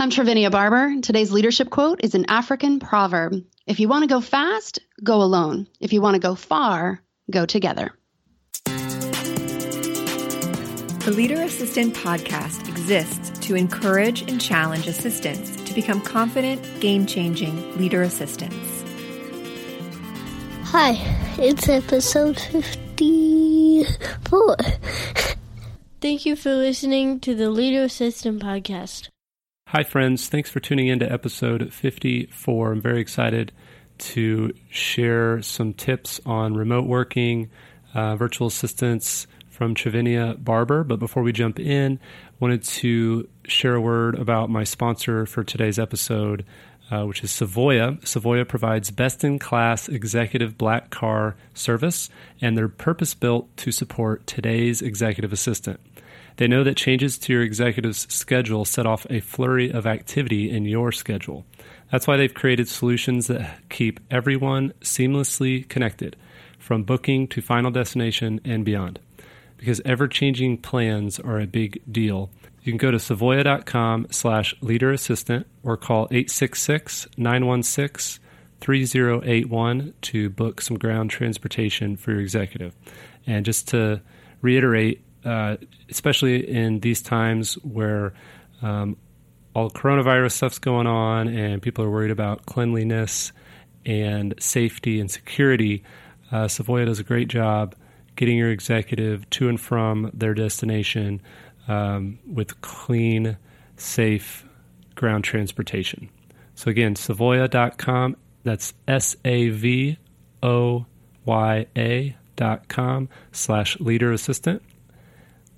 I'm Trivinia Barber. Today's leadership quote is an African proverb. If you want to go fast, go alone. If you want to go far, go together. The Leader Assistant podcast exists to encourage and challenge assistants to become confident, game changing leader assistants. Hi, it's episode 54. Thank you for listening to the Leader Assistant podcast. Hi, friends. Thanks for tuning in to episode 54. I'm very excited to share some tips on remote working, uh, virtual assistants from Trivinia Barber. But before we jump in, wanted to share a word about my sponsor for today's episode, uh, which is Savoya. Savoya provides best in class executive black car service, and they're purpose built to support today's executive assistant. They know that changes to your executive's schedule set off a flurry of activity in your schedule. That's why they've created solutions that keep everyone seamlessly connected, from booking to final destination and beyond. Because ever-changing plans are a big deal. You can go to savoya.com slash leader assistant or call 866-916-3081 to book some ground transportation for your executive. And just to reiterate, uh, especially in these times where um, all coronavirus stuff's going on and people are worried about cleanliness and safety and security. Uh, Savoya does a great job getting your executive to and from their destination um, with clean, safe ground transportation. So again, savoya.com. That's S A V O Y A dot com slash leader assistant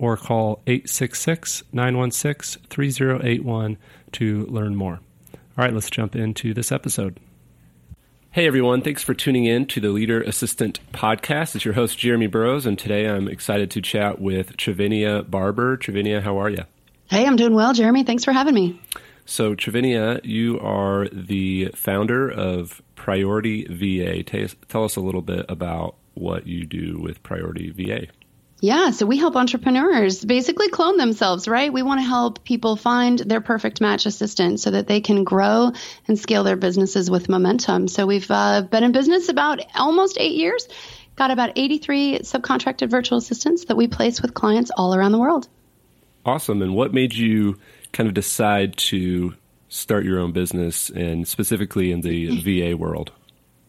or call 866 916 3081 to learn more. All right, let's jump into this episode. Hey everyone, thanks for tuning in to the Leader Assistant Podcast. It's your host, Jeremy Burrows, and today I'm excited to chat with Trivinia Barber. Trivinia, how are you? Hey, I'm doing well, Jeremy. Thanks for having me. So, Trivinia, you are the founder of Priority VA. Tell us a little bit about what you do with Priority VA. Yeah, so we help entrepreneurs basically clone themselves, right? We want to help people find their perfect match assistant so that they can grow and scale their businesses with momentum. So we've uh, been in business about almost eight years, got about 83 subcontracted virtual assistants that we place with clients all around the world. Awesome. And what made you kind of decide to start your own business and specifically in the VA world?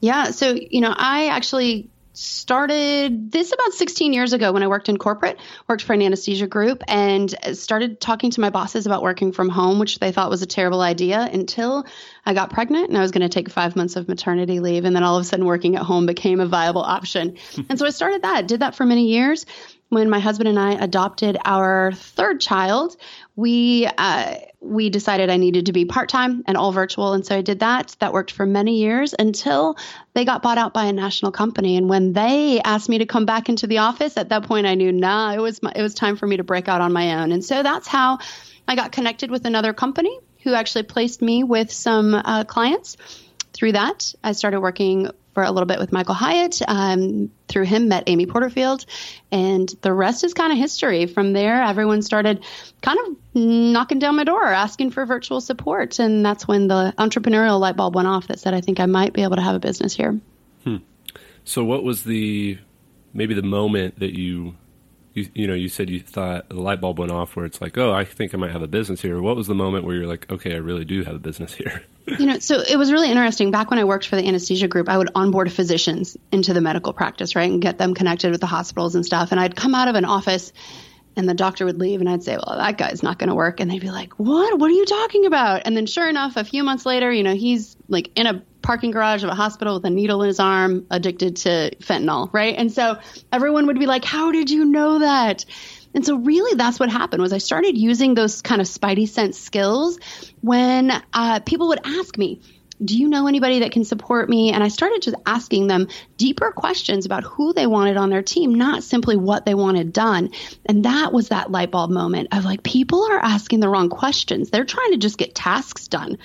Yeah, so, you know, I actually started this about 16 years ago when I worked in corporate, worked for an anesthesia group, and started talking to my bosses about working from home, which they thought was a terrible idea until I got pregnant and I was going to take five months of maternity leave. And then all of a sudden, working at home became a viable option. and so I started that, did that for many years. When my husband and I adopted our third child, we uh, we decided I needed to be part time and all virtual, and so I did that. That worked for many years until they got bought out by a national company. And when they asked me to come back into the office, at that point I knew, nah, it was my, it was time for me to break out on my own. And so that's how I got connected with another company who actually placed me with some uh, clients. Through that, I started working for a little bit with Michael Hyatt. Um, through him, met Amy Porterfield, and the rest is kind of history. From there, everyone started kind of knocking down my door, asking for virtual support, and that's when the entrepreneurial light bulb went off that said, "I think I might be able to have a business here." Hmm. So, what was the maybe the moment that you you, you know, you said you thought the light bulb went off where it's like, oh, I think I might have a business here. What was the moment where you're like, okay, I really do have a business here? you know, so it was really interesting. Back when I worked for the anesthesia group, I would onboard physicians into the medical practice, right, and get them connected with the hospitals and stuff. And I'd come out of an office and the doctor would leave and I'd say, well, that guy's not going to work. And they'd be like, what? What are you talking about? And then sure enough, a few months later, you know, he's like in a parking garage of a hospital with a needle in his arm, addicted to fentanyl, right? And so everyone would be like, how did you know that? And so really that's what happened was I started using those kind of spidey sense skills when uh, people would ask me, do you know anybody that can support me? And I started just asking them deeper questions about who they wanted on their team, not simply what they wanted done. And that was that light bulb moment of like, people are asking the wrong questions. They're trying to just get tasks done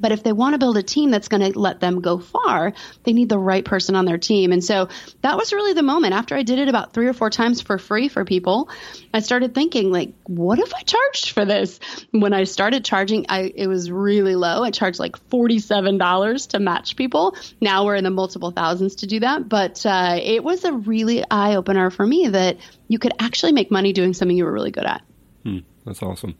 But if they want to build a team that's going to let them go far, they need the right person on their team. And so that was really the moment after I did it about three or four times for free for people. I started thinking like, what if I charged for this? When I started charging, I, it was really low. I charged like $47 to match people. Now we're in the multiple thousands to do that. But uh, it was a really eye opener for me that you could actually make money doing something you were really good at. Hmm, that's awesome.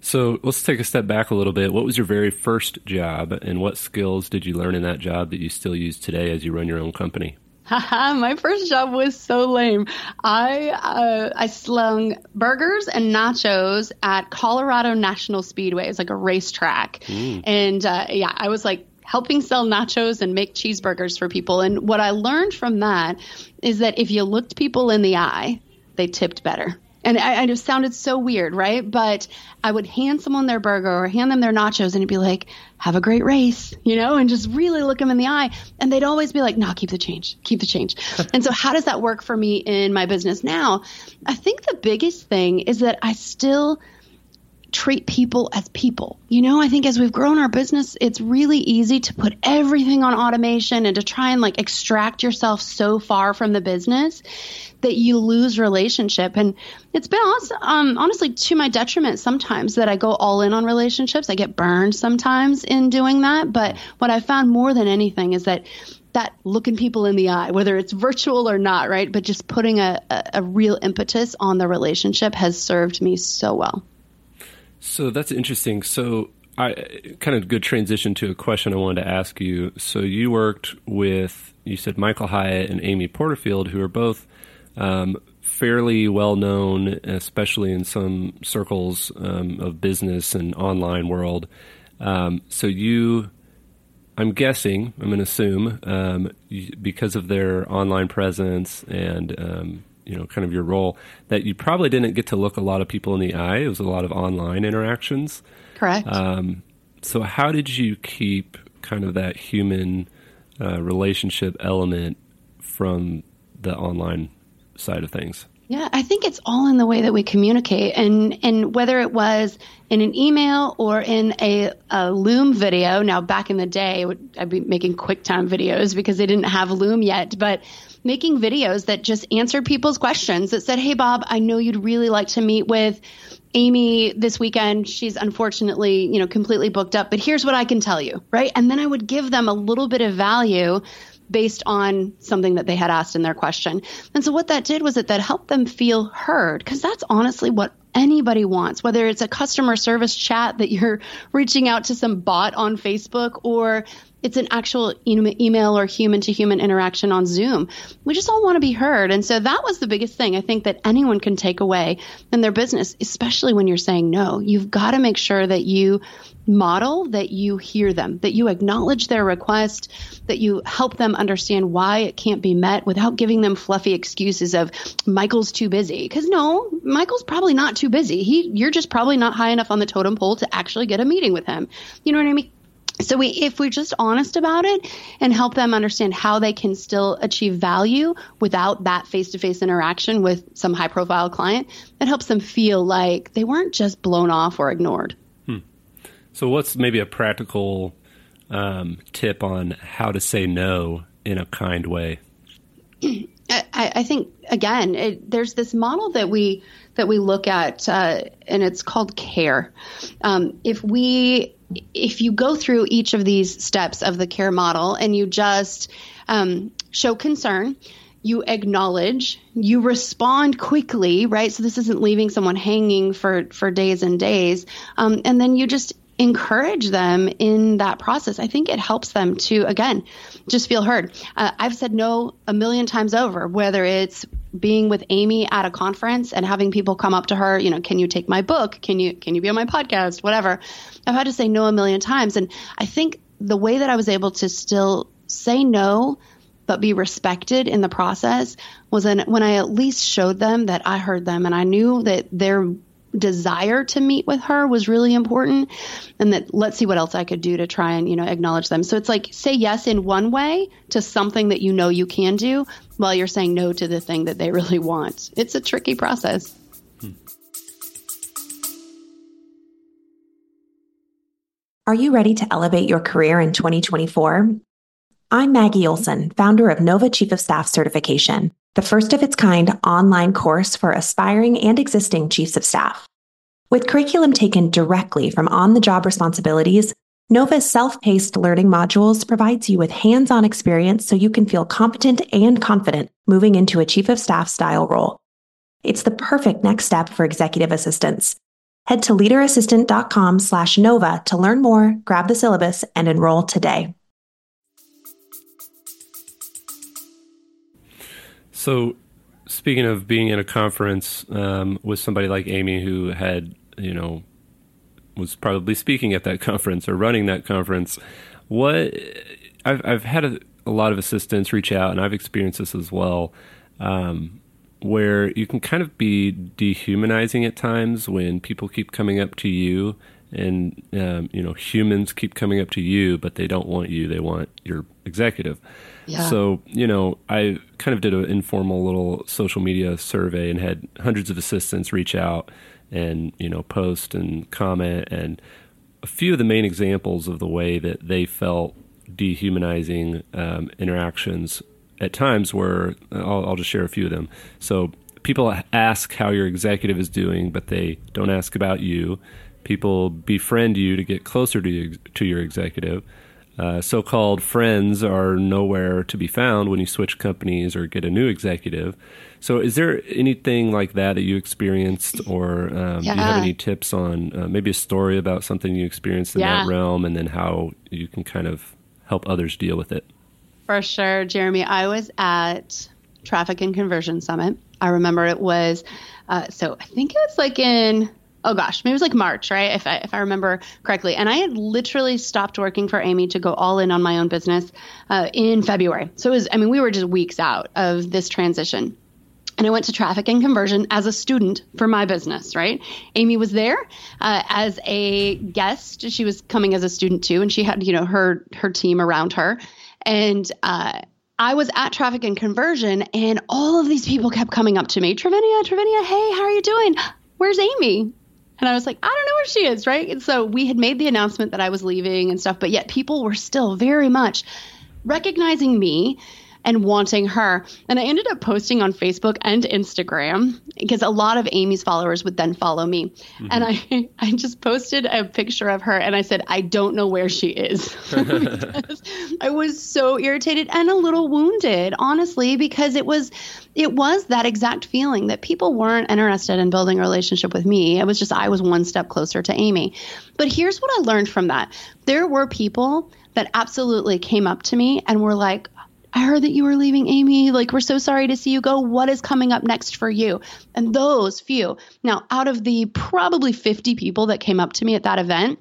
So let's take a step back a little bit. What was your very first job, and what skills did you learn in that job that you still use today as you run your own company? My first job was so lame. I uh, I slung burgers and nachos at Colorado National Speedway. It's like a racetrack, mm. and uh, yeah, I was like helping sell nachos and make cheeseburgers for people. And what I learned from that is that if you looked people in the eye, they tipped better. And I, I just sounded so weird, right? But I would hand someone their burger or hand them their nachos and it'd be like, have a great race, you know, and just really look them in the eye. And they'd always be like, no, keep the change, keep the change. and so how does that work for me in my business now? I think the biggest thing is that I still – treat people as people. You know, I think as we've grown our business, it's really easy to put everything on automation and to try and like extract yourself so far from the business that you lose relationship. And it's been um, honestly to my detriment sometimes that I go all in on relationships. I get burned sometimes in doing that. But what I found more than anything is that that looking people in the eye, whether it's virtual or not, right? But just putting a, a, a real impetus on the relationship has served me so well. So that's interesting. So I kind of good transition to a question I wanted to ask you. So you worked with you said Michael Hyatt and Amy Porterfield, who are both um, fairly well known, especially in some circles um, of business and online world. Um, so you, I'm guessing, I'm going to assume, um, because of their online presence and um, you know kind of your role that you probably didn't get to look a lot of people in the eye. It was a lot of online interactions. Correct. Um, so how did you keep kind of that human uh, relationship element from the online side of things? Yeah, I think it's all in the way that we communicate, and and whether it was in an email or in a, a Loom video. Now, back in the day, I'd be making QuickTime videos because they didn't have Loom yet, but making videos that just answered people's questions that said, Hey, Bob, I know you'd really like to meet with Amy this weekend. She's unfortunately, you know, completely booked up, but here's what I can tell you, right? And then I would give them a little bit of value based on something that they had asked in their question. And so what that did was that that helped them feel heard because that's honestly what anybody wants, whether it's a customer service chat that you're reaching out to some bot on Facebook or it's an actual email or human to human interaction on Zoom. We just all want to be heard. And so that was the biggest thing I think that anyone can take away in their business, especially when you're saying no. You've got to make sure that you model that you hear them, that you acknowledge their request, that you help them understand why it can't be met without giving them fluffy excuses of Michael's too busy. Because no, Michael's probably not too busy. He, you're just probably not high enough on the totem pole to actually get a meeting with him. You know what I mean? So we, if we're just honest about it and help them understand how they can still achieve value without that face-to-face interaction with some high-profile client, it helps them feel like they weren't just blown off or ignored. Hmm. So, what's maybe a practical um, tip on how to say no in a kind way? I, I think again, it, there's this model that we that we look at, uh, and it's called care. Um, if we if you go through each of these steps of the care model and you just um, show concern, you acknowledge, you respond quickly, right? So this isn't leaving someone hanging for for days and days, um, and then you just encourage them in that process. I think it helps them to again just feel heard. Uh, I've said no a million times over, whether it's being with Amy at a conference and having people come up to her, you know, can you take my book? Can you can you be on my podcast? Whatever. I've had to say no a million times and I think the way that I was able to still say no but be respected in the process was when I at least showed them that I heard them and I knew that their desire to meet with her was really important and that let's see what else I could do to try and you know acknowledge them. So it's like say yes in one way to something that you know you can do while you're saying no to the thing that they really want. It's a tricky process. Hmm. Are you ready to elevate your career in 2024? I'm Maggie Olson, founder of Nova Chief of Staff Certification, the first of its kind online course for aspiring and existing chiefs of staff. With curriculum taken directly from on the job responsibilities, Nova's self paced learning modules provides you with hands on experience so you can feel competent and confident moving into a chief of staff style role. It's the perfect next step for executive assistants. Head to leaderassistant.com slash NOVA to learn more, grab the syllabus, and enroll today. So, speaking of being in a conference um, with somebody like Amy who had, you know, was probably speaking at that conference or running that conference, what I've, I've had a, a lot of assistants reach out, and I've experienced this as well. Um, where you can kind of be dehumanizing at times when people keep coming up to you and um, you know humans keep coming up to you but they don't want you they want your executive so you know i kind of did an informal little social media survey and had hundreds of assistants reach out and you know post and comment and a few of the main examples of the way that they felt dehumanizing um, interactions at times where I'll, I'll just share a few of them. So people ask how your executive is doing, but they don't ask about you. People befriend you to get closer to you, to your executive. Uh, so-called friends are nowhere to be found when you switch companies or get a new executive. So, is there anything like that that you experienced, or um, yeah. do you have any tips on uh, maybe a story about something you experienced in yeah. that realm, and then how you can kind of help others deal with it? For sure, Jeremy. I was at Traffic and Conversion Summit. I remember it was, uh, so I think it was like in, oh gosh, maybe it was like March, right? If I, if I remember correctly. And I had literally stopped working for Amy to go all in on my own business uh, in February. So it was, I mean, we were just weeks out of this transition. And I went to traffic and conversion as a student for my business, right? Amy was there uh, as a guest. She was coming as a student too, and she had, you know, her her team around her. And uh, I was at traffic and conversion, and all of these people kept coming up to me Trivinia, Trivinia, hey, how are you doing? Where's Amy? And I was like, I don't know where she is, right? And so we had made the announcement that I was leaving and stuff, but yet people were still very much recognizing me and wanting her. And I ended up posting on Facebook and Instagram because a lot of Amy's followers would then follow me. Mm-hmm. And I I just posted a picture of her and I said, I don't know where she is. I was so irritated and a little wounded, honestly, because it was it was that exact feeling that people weren't interested in building a relationship with me. It was just I was one step closer to Amy. But here's what I learned from that. There were people that absolutely came up to me and were like, I heard that you were leaving Amy. Like, we're so sorry to see you go. What is coming up next for you? And those few. Now, out of the probably 50 people that came up to me at that event,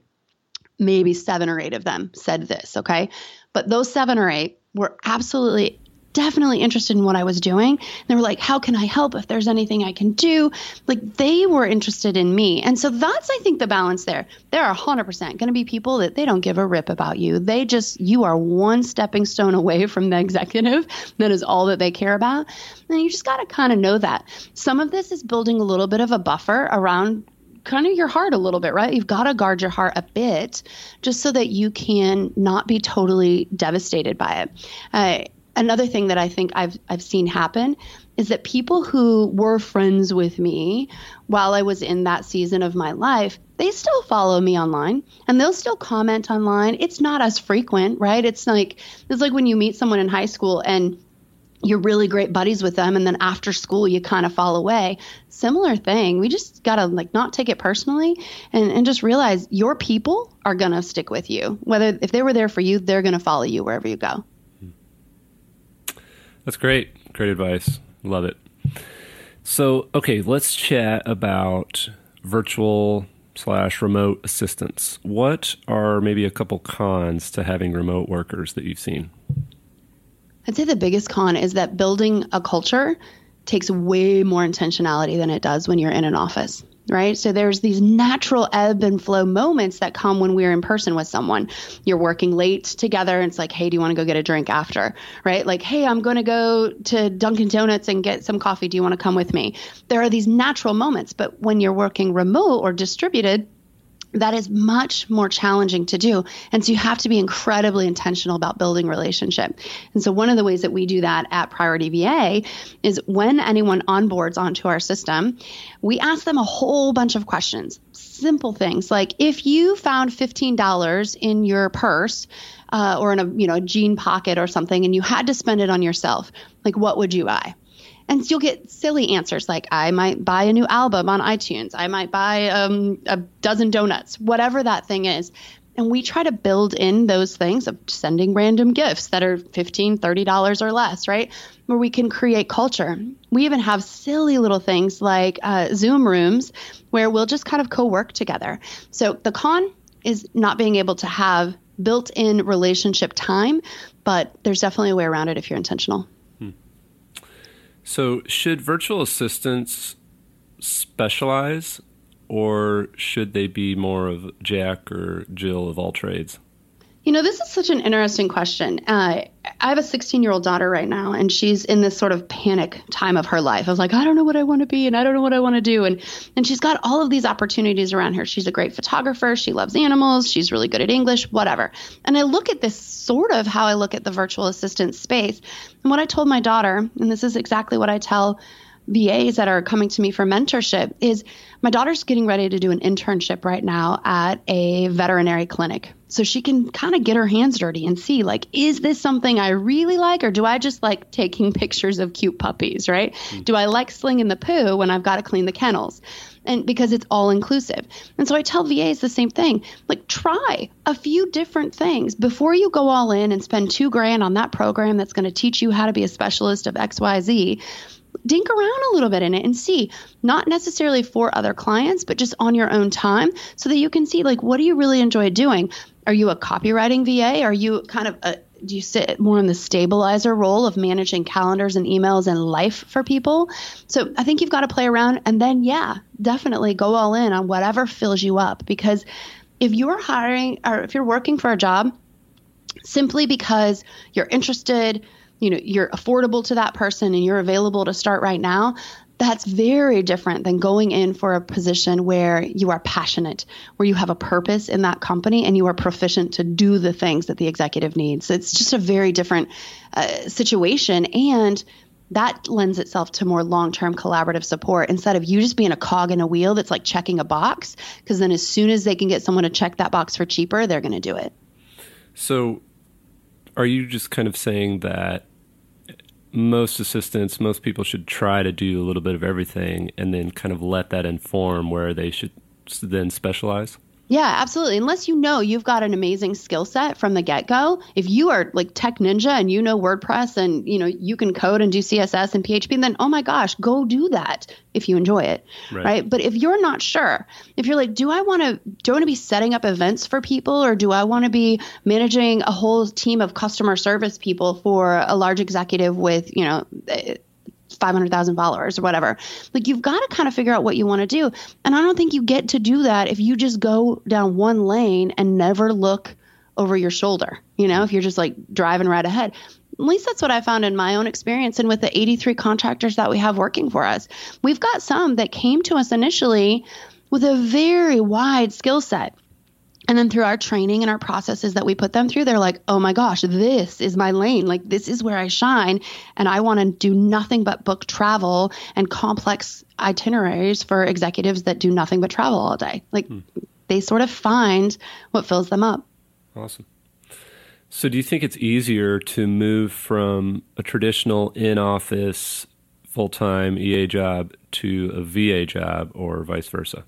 maybe seven or eight of them said this. Okay. But those seven or eight were absolutely definitely interested in what I was doing. They were like, how can I help if there's anything I can do? Like they were interested in me. And so that's, I think, the balance there. There are 100% going to be people that they don't give a rip about you. They just, you are one stepping stone away from the executive. That is all that they care about. And you just got to kind of know that. Some of this is building a little bit of a buffer around kind of your heart a little bit, right? You've got to guard your heart a bit just so that you can not be totally devastated by it. Uh, another thing that I think I've I've seen happen is that people who were friends with me while I was in that season of my life, they still follow me online and they'll still comment online. It's not as frequent, right? It's like it's like when you meet someone in high school and you're really great buddies with them and then after school you kind of fall away similar thing we just gotta like not take it personally and, and just realize your people are gonna stick with you whether if they were there for you they're gonna follow you wherever you go that's great. Great advice. Love it. So, okay, let's chat about virtual slash remote assistants. What are maybe a couple cons to having remote workers that you've seen? I'd say the biggest con is that building a culture takes way more intentionality than it does when you're in an office right? So there's these natural ebb and flow moments that come when we're in person with someone. You're working late together and it's like, hey, do you want to go get a drink after? Right? Like, hey, I'm going to go to Dunkin' Donuts and get some coffee. Do you want to come with me? There are these natural moments, but when you're working remote or distributed, that is much more challenging to do. And so you have to be incredibly intentional about building relationship. And so one of the ways that we do that at Priority VA is when anyone onboards onto our system, we ask them a whole bunch of questions. Simple things like if you found $15 in your purse uh, or in a you know jean pocket or something and you had to spend it on yourself, like what would you buy? And you'll get silly answers like, I might buy a new album on iTunes. I might buy um, a dozen donuts, whatever that thing is. And we try to build in those things of sending random gifts that are $15, $30 or less, right? Where we can create culture. We even have silly little things like uh, Zoom rooms where we'll just kind of co work together. So the con is not being able to have built in relationship time, but there's definitely a way around it if you're intentional. So, should virtual assistants specialize, or should they be more of Jack or Jill of all trades? You know, this is such an interesting question. Uh, I have a 16 year old daughter right now, and she's in this sort of panic time of her life. Was like, I don't know what I want to be, and I don't know what I want to do. And and she's got all of these opportunities around her. She's a great photographer. She loves animals. She's really good at English, whatever. And I look at this sort of how I look at the virtual assistant space. And what I told my daughter, and this is exactly what I tell VAs that are coming to me for mentorship is my daughter's getting ready to do an internship right now at a veterinary clinic. So she can kind of get her hands dirty and see like, is this something I really like, or do I just like taking pictures of cute puppies, right? Mm. Do I like slinging the poo when I've got to clean the kennels? And because it's all inclusive. And so I tell VAs the same thing like, try a few different things before you go all in and spend two grand on that program that's going to teach you how to be a specialist of XYZ dink around a little bit in it and see not necessarily for other clients but just on your own time so that you can see like what do you really enjoy doing? Are you a copywriting va are you kind of a do you sit more in the stabilizer role of managing calendars and emails and life for people? So i think you've got to play around and then yeah definitely go all in on whatever fills you up because if you're hiring or if you're working for a job simply because you're interested you know you're affordable to that person and you're available to start right now that's very different than going in for a position where you are passionate, where you have a purpose in that company and you are proficient to do the things that the executive needs. It's just a very different uh, situation. And that lends itself to more long term collaborative support instead of you just being a cog in a wheel that's like checking a box. Because then as soon as they can get someone to check that box for cheaper, they're going to do it. So, are you just kind of saying that most assistants, most people should try to do a little bit of everything and then kind of let that inform where they should then specialize? Yeah, absolutely. Unless you know you've got an amazing skill set from the get go. If you are like tech ninja and you know WordPress and you know you can code and do CSS and PHP, then oh my gosh, go do that if you enjoy it. Right. right? But if you're not sure, if you're like, do I want to do I want to be setting up events for people or do I want to be managing a whole team of customer service people for a large executive with, you know, eh, 500,000 followers or whatever. Like you've got to kind of figure out what you want to do. And I don't think you get to do that if you just go down one lane and never look over your shoulder. You know, if you're just like driving right ahead. At least that's what I found in my own experience and with the 83 contractors that we have working for us. We've got some that came to us initially with a very wide skill set and then through our training and our processes that we put them through, they're like, oh my gosh, this is my lane. Like, this is where I shine. And I want to do nothing but book travel and complex itineraries for executives that do nothing but travel all day. Like, hmm. they sort of find what fills them up. Awesome. So, do you think it's easier to move from a traditional in office full time EA job to a VA job or vice versa?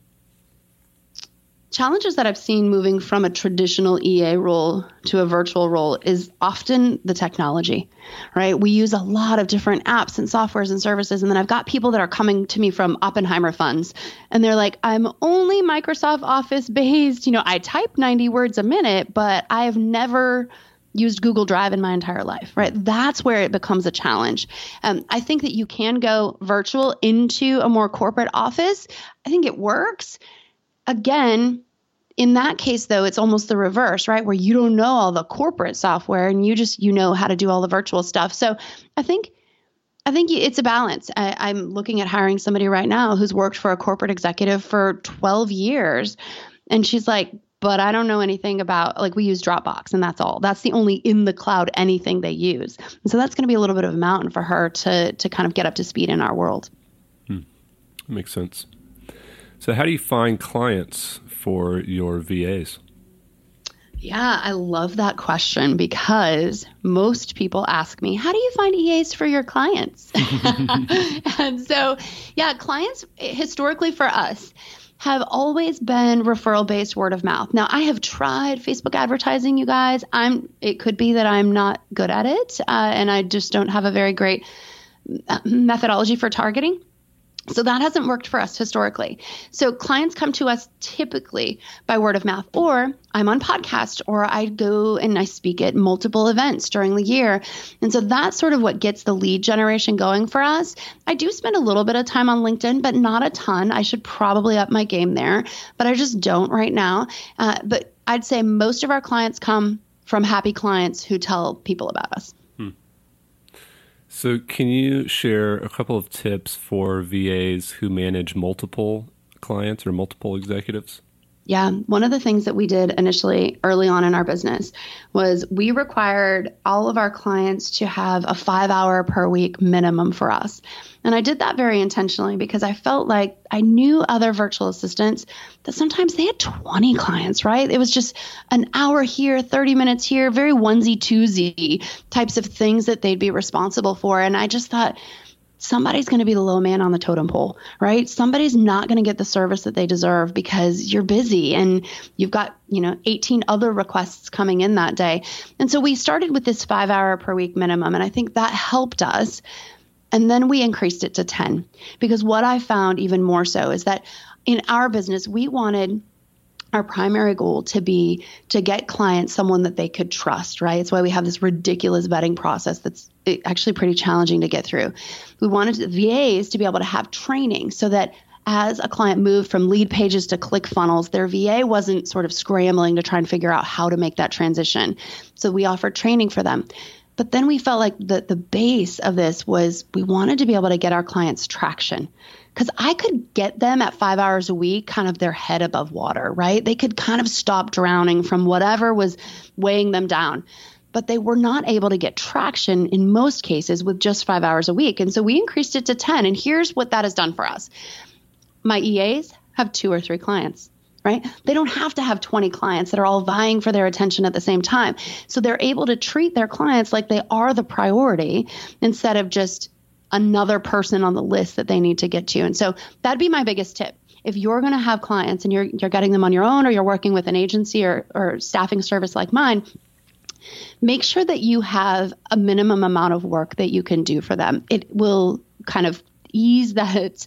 Challenges that I've seen moving from a traditional EA role to a virtual role is often the technology, right? We use a lot of different apps and softwares and services. And then I've got people that are coming to me from Oppenheimer funds and they're like, I'm only Microsoft Office based. You know, I type 90 words a minute, but I have never used Google Drive in my entire life, right? That's where it becomes a challenge. Um, I think that you can go virtual into a more corporate office. I think it works again, in that case though it's almost the reverse right where you don't know all the corporate software and you just you know how to do all the virtual stuff so i think i think it's a balance I, am looking at hiring somebody right now who's worked for a corporate executive for 12 years And she's like, but I don't know anything about like we use Dropbox and that's all. That's the only in the cloud anything they use. And so that's going to be a little bit of a mountain for her to to kind of get up to speed in our world. Hmm. Makes sense. So how do you find clients for your VAs? Yeah, I love that question because most people ask me, How do you find EAs for your clients? and so, yeah, clients historically for us have always been referral based word of mouth. Now, I have tried Facebook advertising, you guys. I'm it could be that I'm not good at it uh, and I just don't have a very great uh, methodology for targeting. So that hasn't worked for us historically. So clients come to us typically by word of mouth, or I'm on podcast, or I go and I speak at multiple events during the year. And so that's sort of what gets the lead generation going for us. I do spend a little bit of time on LinkedIn, but not a ton. I should probably up my game there, but I just don't right now. Uh, but I'd say most of our clients come from happy clients who tell people about us. So, can you share a couple of tips for VAs who manage multiple clients or multiple executives? Yeah, one of the things that we did initially early on in our business was we required all of our clients to have a five hour per week minimum for us. And I did that very intentionally because I felt like I knew other virtual assistants that sometimes they had 20 clients, right? It was just an hour here, 30 minutes here, very onesie twosie types of things that they'd be responsible for. And I just thought, somebody's going to be the low man on the totem pole, right? Somebody's not going to get the service that they deserve because you're busy and you've got, you know, 18 other requests coming in that day. And so we started with this five hour per week minimum. And I think that helped us. And then we increased it to 10 because what I found even more so is that in our business, we wanted our primary goal to be to get clients someone that they could trust, right? It's why we have this ridiculous vetting process that's eh, actually pretty challenging to get through. We wanted the VAs to be able to have training so that as a client moved from Leadpages to ClickFunnels, their VA wasn't sort of scrambling to try and figure out how to make that transition. So we offered training for them. But then we felt like the, the base of this was we wanted to be able to get our clients traction because I could get them at five hours a week, kind of their head above water, right? They could kind of stop drowning from whatever was weighing them down. But they were not able to get traction in most cases with just five hours a week. And so we increased it to 10. And here's what that has done for us my EAs have two or three clients right? They don't have to have 20 clients that are all vying for their attention at the same time. So they're able to treat their clients like they are the priority instead of just another person on the list that they need to get to. And so that'd be my biggest tip. If you're going to have clients and you're you're getting them on your own or you're working with an agency or, or staffing service like mine, make sure that you have a minimum amount of work that you can do for them. It will kind of ease that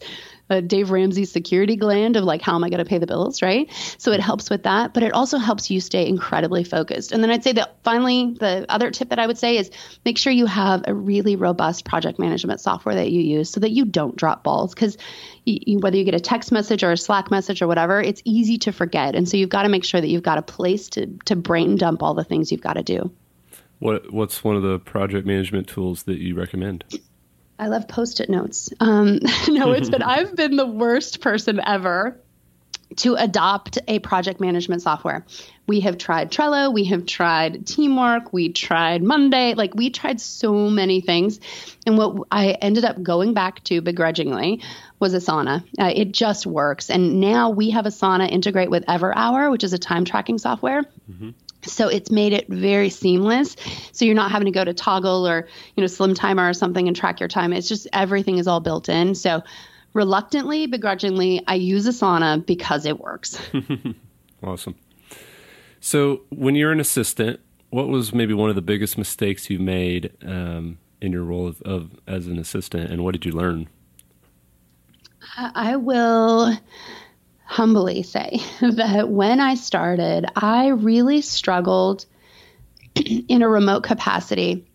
a Dave Ramsey security gland of like, how am I going to pay the bills, right? So it helps with that, but it also helps you stay incredibly focused. And then I'd say that finally, the other tip that I would say is make sure you have a really robust project management software that you use so that you don't drop balls because whether you get a text message or a Slack message or whatever, it's easy to forget. And so you've got to make sure that you've got a place to, to brain dump all the things you've got to do. What, what's one of the project management tools that you recommend? I love post-it notes. Um, no, it's been I've been the worst person ever to adopt a project management software. We have tried Trello, we have tried Teamwork, we tried Monday, like we tried so many things. And what I ended up going back to begrudgingly was Asana. Uh, it just works. And now we have Asana integrate with EverHour, which is a time tracking software. Mm-hmm. So it's made it very seamless. So you're not having to go to Toggl or, you know, Slim Timer or something and track your time. It's just everything is all built in. So reluctantly, begrudgingly, I use Asana because it works. awesome. So when you're an assistant, what was maybe one of the biggest mistakes you made um, in your role of, of as an assistant, and what did you learn? I will humbly say that when I started, I really struggled in a remote capacity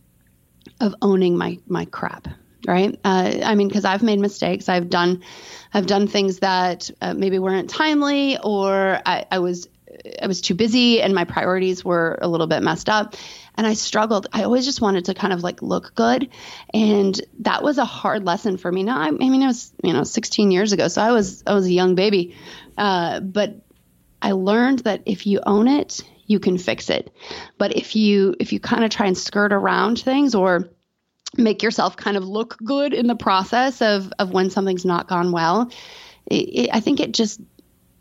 of owning my my crap right? Uh, i mean because i've made mistakes. I've done i've done things that uh, maybe weren't timely or I, I was i was too busy and my priorities were a little bit messed up. And i struggled. I always just wanted to kind of like look good. And that was a hard lesson for me. Now I, I mean it was you know 16 years ago so i was i was a young baby. Uh, but I learned that if you own it, you can fix it. But if you if you kind of try and skirt around things or make yourself kind of look good in the process of of when something's not gone well, it, it, I think it just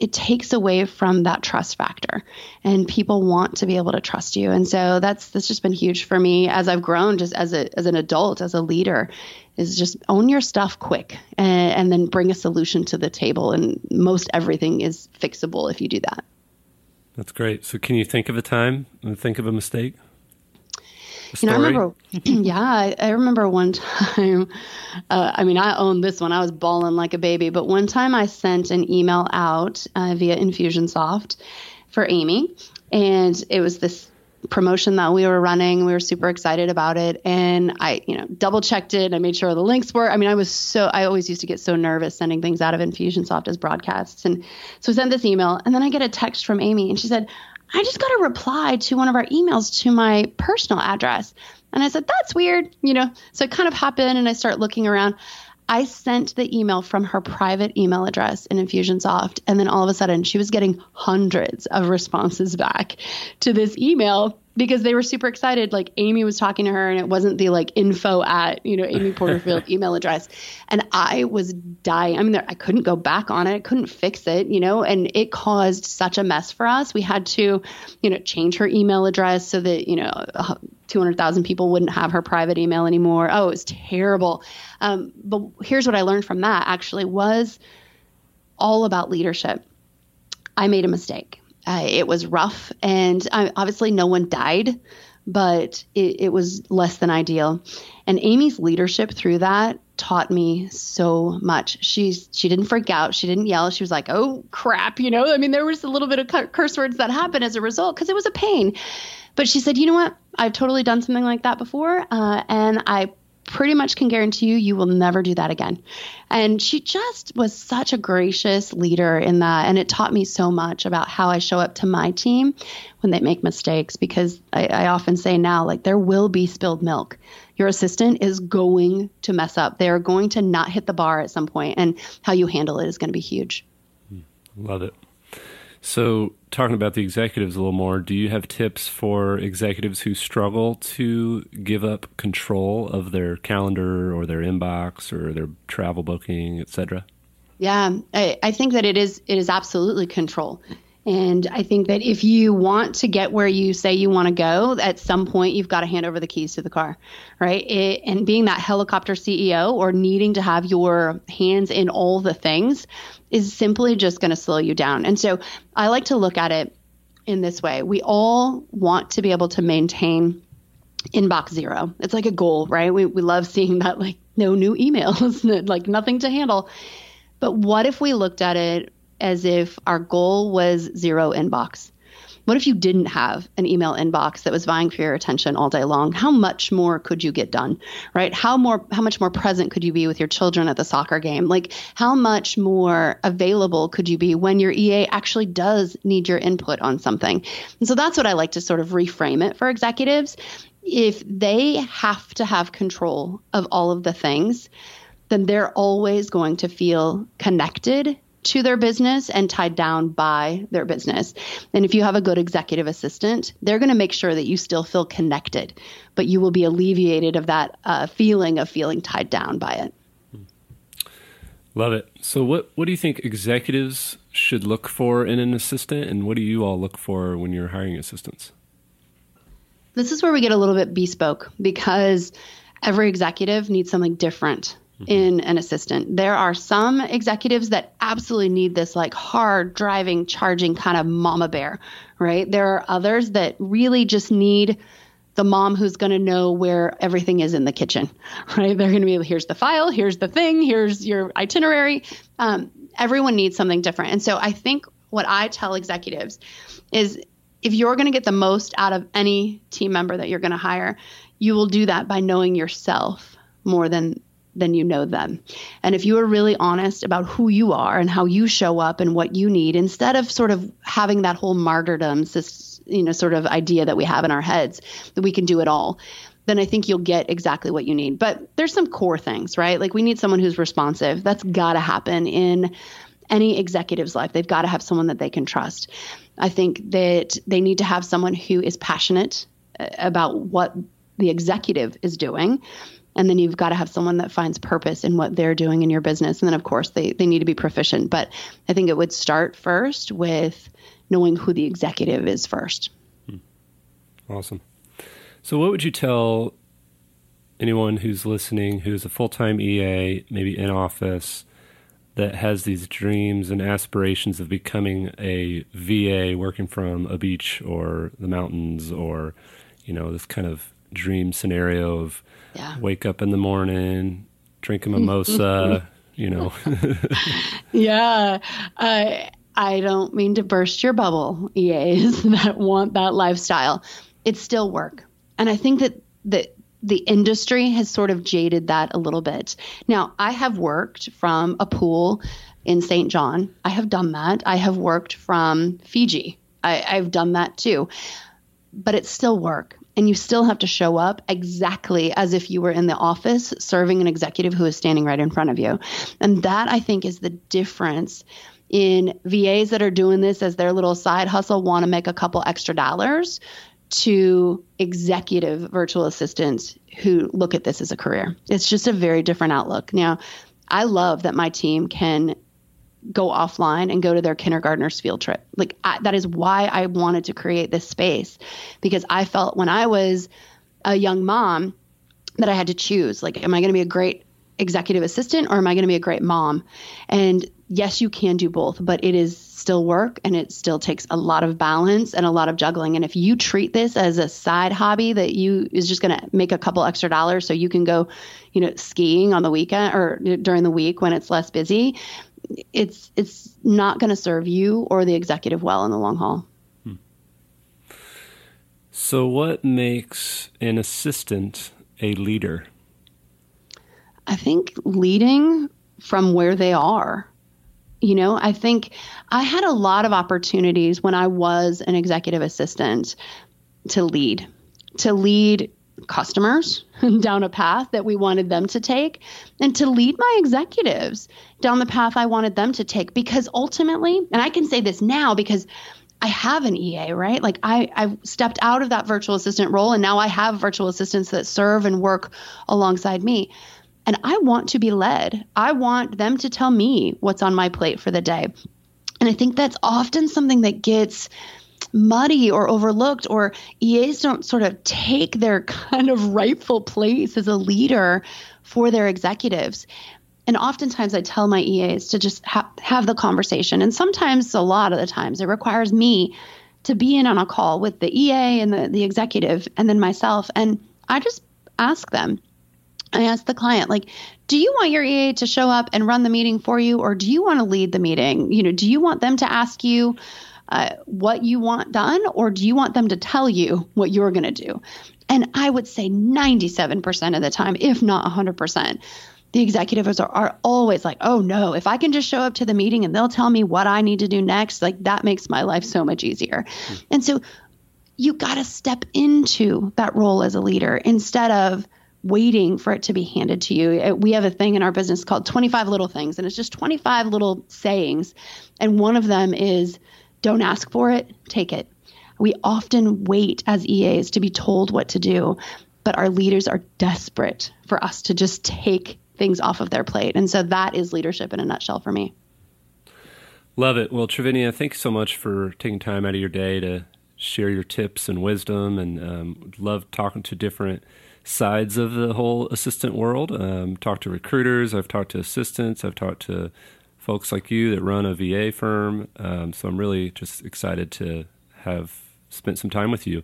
it takes away from that trust factor and people want to be able to trust you. And so that's that's just been huge for me as i've grown just as a as an adult as a leader is just own your stuff quick and, and then bring a solution to the table and most everything is fixable if you do that. That's great. So can you think of a time and think of a mistake you know, I remember, yeah, I, I, remember one time. Uh, I mean, I owned this one. I was bawling like a baby. But one time, I sent an email out uh, via Infusionsoft for Amy, and it was this promotion that we were running. We were super excited about it, and I, you know, double checked it. I made sure the links were. I mean, I was so. I always used to get so nervous sending things out of Infusionsoft as broadcasts, and so I sent this email, and then I get a text from Amy, and she said, I just got a reply to one of our emails to my personal address. And I said, that's weird, you know. So I kind of hop in and I start looking around. I sent the email from her private email address in Infusionsoft. And then all of a sudden, she was getting hundreds of responses back to this email because they were super excited. Like Amy was talking to her, and it wasn't the like info at you know Amy Porterfield email address. And I was dying. I mean, there, I couldn't go back on it. I couldn't fix it, you know. And it caused such a mess for us. We had to, you know, change her email address so that you know. 200,000 people wouldn't have her private email anymore. Oh, it was terrible. Um, but here's what I learned from that actually was all about leadership. I made a mistake. Uh, it was rough, and uh, obviously no one died, but it, it was less than ideal. And Amy's leadership through that taught me so much. She's she didn't freak out. She didn't yell. She was like, "Oh crap," you know. I mean, there was a little bit of curse words that happened as a result because it was a pain. But she said, "You know what? I've totally done something like that before, uh, and I pretty much can guarantee you you will never do that again. And she just was such a gracious leader in that. And it taught me so much about how I show up to my team when they make mistakes because I, I often say now, like, there will be spilled milk. Your assistant is going to mess up. They're going to not hit the bar at some point, and how you handle it is going to be huge. Hmm. Love it. So, talking about the executives a little more, do you have tips for executives who struggle to give up control of their calendar or their inbox or their travel booking, etc.? Yeah, I, I think that it is it is absolutely control. And I think that if you want to get where you say you want to go, at some point you've got to hand over the keys to the car, right? It, and being that helicopter CEO or needing to have your hands in all the things is simply just going to slow you down. And so I like to look at it in this way. We all want to be able to maintain inbox zero. It's like a goal, right? We, we love seeing that, like, no new emails, like nothing to handle. But what if we looked at it as if our goal was zero inbox. What if you didn't have an email inbox that was vying for your attention all day long? How much more could you get done? Right? How more how much more present could you be with your children at the soccer game? Like how much more available could you be when your EA actually does need your input on something? And so that's what I like to sort of reframe it for executives. If they have to have control of all of the things, then they're always going to feel connected to their business and tied down by their business. And if you have a good executive assistant, they're going to make sure that you still feel connected, but you will be alleviated of that uh, feeling of feeling tied down by it. Love it. So, what what do you think executives should look for in an assistant, and what do you all look for when you're hiring assistants? This is where we get a little bit bespoke because every executive needs something different mm-hmm. in an assistant. There are some executives that absolutely need this like hard driving, charging kind of mama bear, right? There are others that really just need the mom who's going to know where everything is in the kitchen, right? They're going to be here's the file, here's the thing, here's your itinerary. Um, everyone needs something different. And so I think what I tell executives is if you're going to get the most out of any team member that you're going to hire, you will do that by knowing yourself more than then you know them. And if you are really honest about who you are and how you show up and what you need, instead of sort of having that whole martyrdom, you know, sort of idea that we have in our heads that we can do it all, then I think you'll get exactly what you need. But there's some core things, right? Like we need someone who's responsive. That's got to happen in any executive's life. They've got to have someone that they can trust. I think that they need to have someone who is passionate uh, about what the executive is doing. And then you've got to have someone that finds purpose in what they're doing in your business. And then, of course, they, they need to be proficient. But I think it would start first with knowing who the executive is first. Hmm. Awesome. So, what would you tell anyone who's listening who's a full time EA, maybe in office, that has these dreams and aspirations of becoming a VA working from a beach or the mountains or, you know, this kind of dream scenario of yeah. wake up in the morning, drink a mimosa, you know. yeah. I I don't mean to burst your bubble, EAs that want that lifestyle. It's still work. And I think that that the industry has sort of jaded that a little bit. Now, I have worked from a pool in St. John. I have done that. I have worked from Fiji. I, I've done that too. But it's still work. And you still have to show up exactly as if you were in the office serving an executive who is standing right in front of you. And that, I think, is the difference in VAs that are doing this as their little side hustle, want to make a couple extra dollars to executive virtual assistants who look at this as a career. It's just a very different outlook. Now, I love that my team can go offline and go to their kindergartner's field trip. Like I, that is why I wanted to create this space because I felt when I was a young mom that I had to choose like am I going to be a great executive assistant or am I going to be a great mom? And yes, you can do both, but it is still work and it still takes a lot of balance and a lot of juggling. And if you treat this as a side hobby that you is just going to make a couple extra dollars so you can go, you know, skiing on the weekend or during the week when it's less busy, it's it's not going to serve you or the executive well in the long haul. Hmm. So what makes an assistant a leader? I think leading from where they are. You know, I think I had a lot of opportunities when I was an executive assistant to lead, to lead customers down a path that we wanted them to take and to lead my executives down the path I wanted them to take because ultimately, and I can say this now because I have an EA, right? Like I, I've stepped out of that virtual assistant role and now I have virtual assistants that serve and work alongside me. And I want to be led. I want them to tell me what's on my plate for the day. And I think that's often something that gets muddy or overlooked, or EAs don't sort of take their kind of rightful place as a leader for their executives. And oftentimes I tell my EAs to just ha- have the conversation. And sometimes, a lot of the times, it requires me to be in on a call with the EA and the, the executive and then myself. And I just ask them, I ask the client, like, do you want your EA to show up and run the meeting for you, or do you want to lead the meeting? You know, do you want them to ask you uh, what you want done, or do you want them to tell you what you're going to do? And I would say 97% of the time, if not 100%, the executives are, are always like, oh no, if I can just show up to the meeting and they'll tell me what I need to do next, like that makes my life so much easier. Mm-hmm. And so you got to step into that role as a leader instead of waiting for it to be handed to you. We have a thing in our business called 25 little things, and it's just 25 little sayings. And one of them is don't ask for it, take it. We often wait as EAs to be told what to do, but our leaders are desperate for us to just take things off of their plate. And so that is leadership in a nutshell for me. Love it. Well, Trivinia, thanks so much for taking time out of your day to share your tips and wisdom and um, love talking to different sides of the whole assistant world. Um, talked to recruiters, I've talked to assistants, I've talked to folks like you that run a VA firm. Um, so I'm really just excited to have spent some time with you.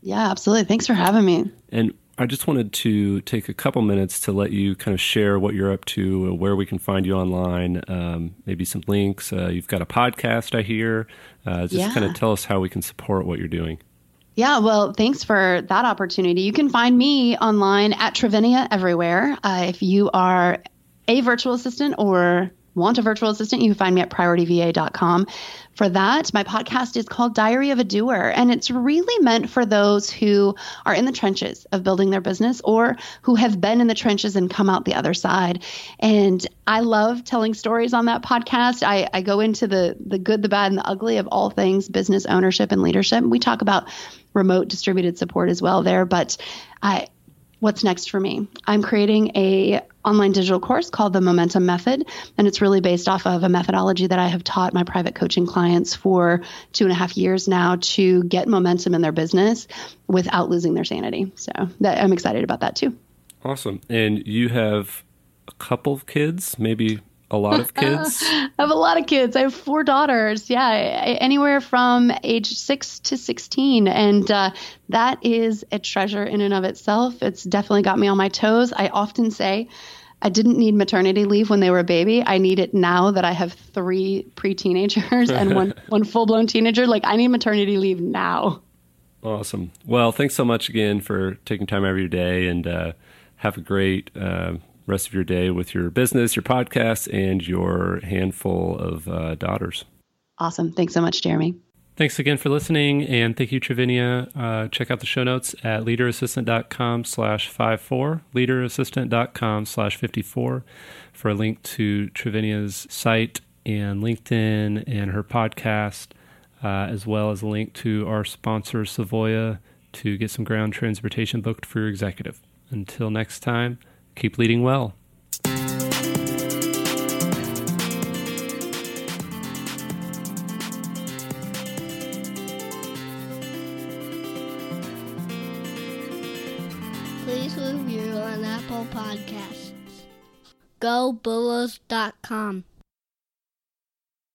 Yeah, absolutely. Thanks for having me. And I just wanted to take a couple minutes to let you kind of share what you're up to, where we can find you online, um, maybe some links. Uh, you've got a podcast, I hear. Uh, just yeah. kind of tell us how we can support what you're doing. Yeah, well, thanks for that opportunity. You can find me online at Trivinia everywhere. Uh, if you are a virtual assistant or want a virtual assistant, you can find me at priorityva.com. For that, my podcast is called Diary of a Doer, and it's really meant for those who are in the trenches of building their business or who have been in the trenches and come out the other side. And I love telling stories on that podcast. I, I go into the the good, the bad, and the ugly of all things business ownership and leadership. We talk about remote distributed support as well there, but I what's next for me. I'm creating a online digital course called the Momentum Method, and it's really based off of a methodology that I have taught my private coaching clients for two and a half years now to get momentum in their business without losing their sanity. So that, I'm excited about that too. Awesome. And you have a couple of kids, maybe a lot of kids? I have a lot of kids. I have four daughters. Yeah, anywhere from age six to 16. And uh, that is a treasure in and of itself. It's definitely got me on my toes. I often say, I didn't need maternity leave when they were a baby. I need it now that I have three pre-teenagers and one one full-blown teenager. Like I need maternity leave now. Awesome. Well, thanks so much again for taking time out of your day, and uh, have a great uh, rest of your day with your business, your podcast, and your handful of uh, daughters. Awesome. Thanks so much, Jeremy. Thanks again for listening, and thank you, Trivinia. Uh, check out the show notes at leaderassistant.com slash 54, leaderassistant.com slash 54 for a link to Trivinia's site and LinkedIn and her podcast, uh, as well as a link to our sponsor, Savoya, to get some ground transportation booked for your executive. Until next time, Keep leading well. Please review on Apple Podcasts. GoBulls.com